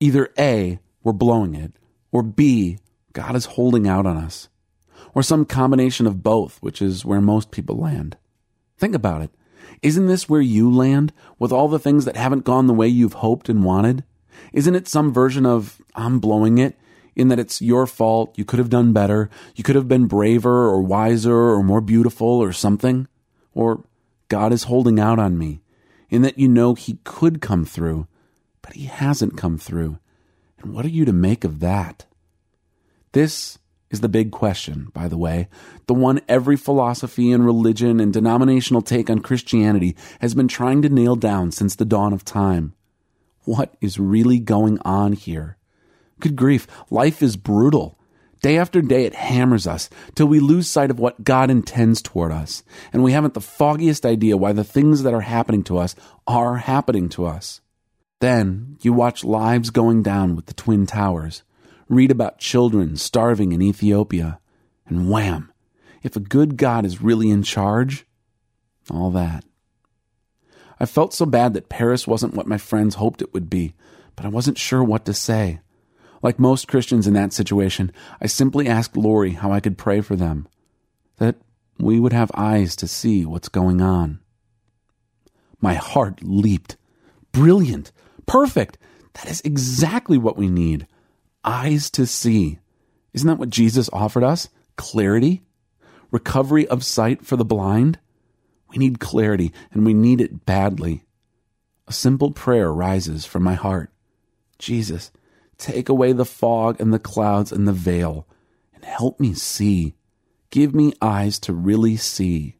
Either A, we're blowing it, or B, God is holding out on us, or some combination of both, which is where most people land. Think about it. Isn't this where you land with all the things that haven't gone the way you've hoped and wanted? Isn't it some version of I'm blowing it in that it's your fault, you could have done better, you could have been braver or wiser or more beautiful or something? Or God is holding out on me in that you know He could come through, but He hasn't come through. And what are you to make of that? This is the big question, by the way, the one every philosophy and religion and denominational take on Christianity has been trying to nail down since the dawn of time. What is really going on here? Good grief, life is brutal. Day after day, it hammers us till we lose sight of what God intends toward us, and we haven't the foggiest idea why the things that are happening to us are happening to us. Then you watch lives going down with the Twin Towers, read about children starving in Ethiopia, and wham, if a good God is really in charge, all that. I felt so bad that Paris wasn't what my friends hoped it would be, but I wasn't sure what to say. Like most Christians in that situation, I simply asked Lori how I could pray for them, that we would have eyes to see what's going on. My heart leaped. Brilliant! Perfect! That is exactly what we need. Eyes to see. Isn't that what Jesus offered us? Clarity? Recovery of sight for the blind? We need clarity, and we need it badly. A simple prayer rises from my heart Jesus, take away the fog and the clouds and the veil, and help me see. Give me eyes to really see.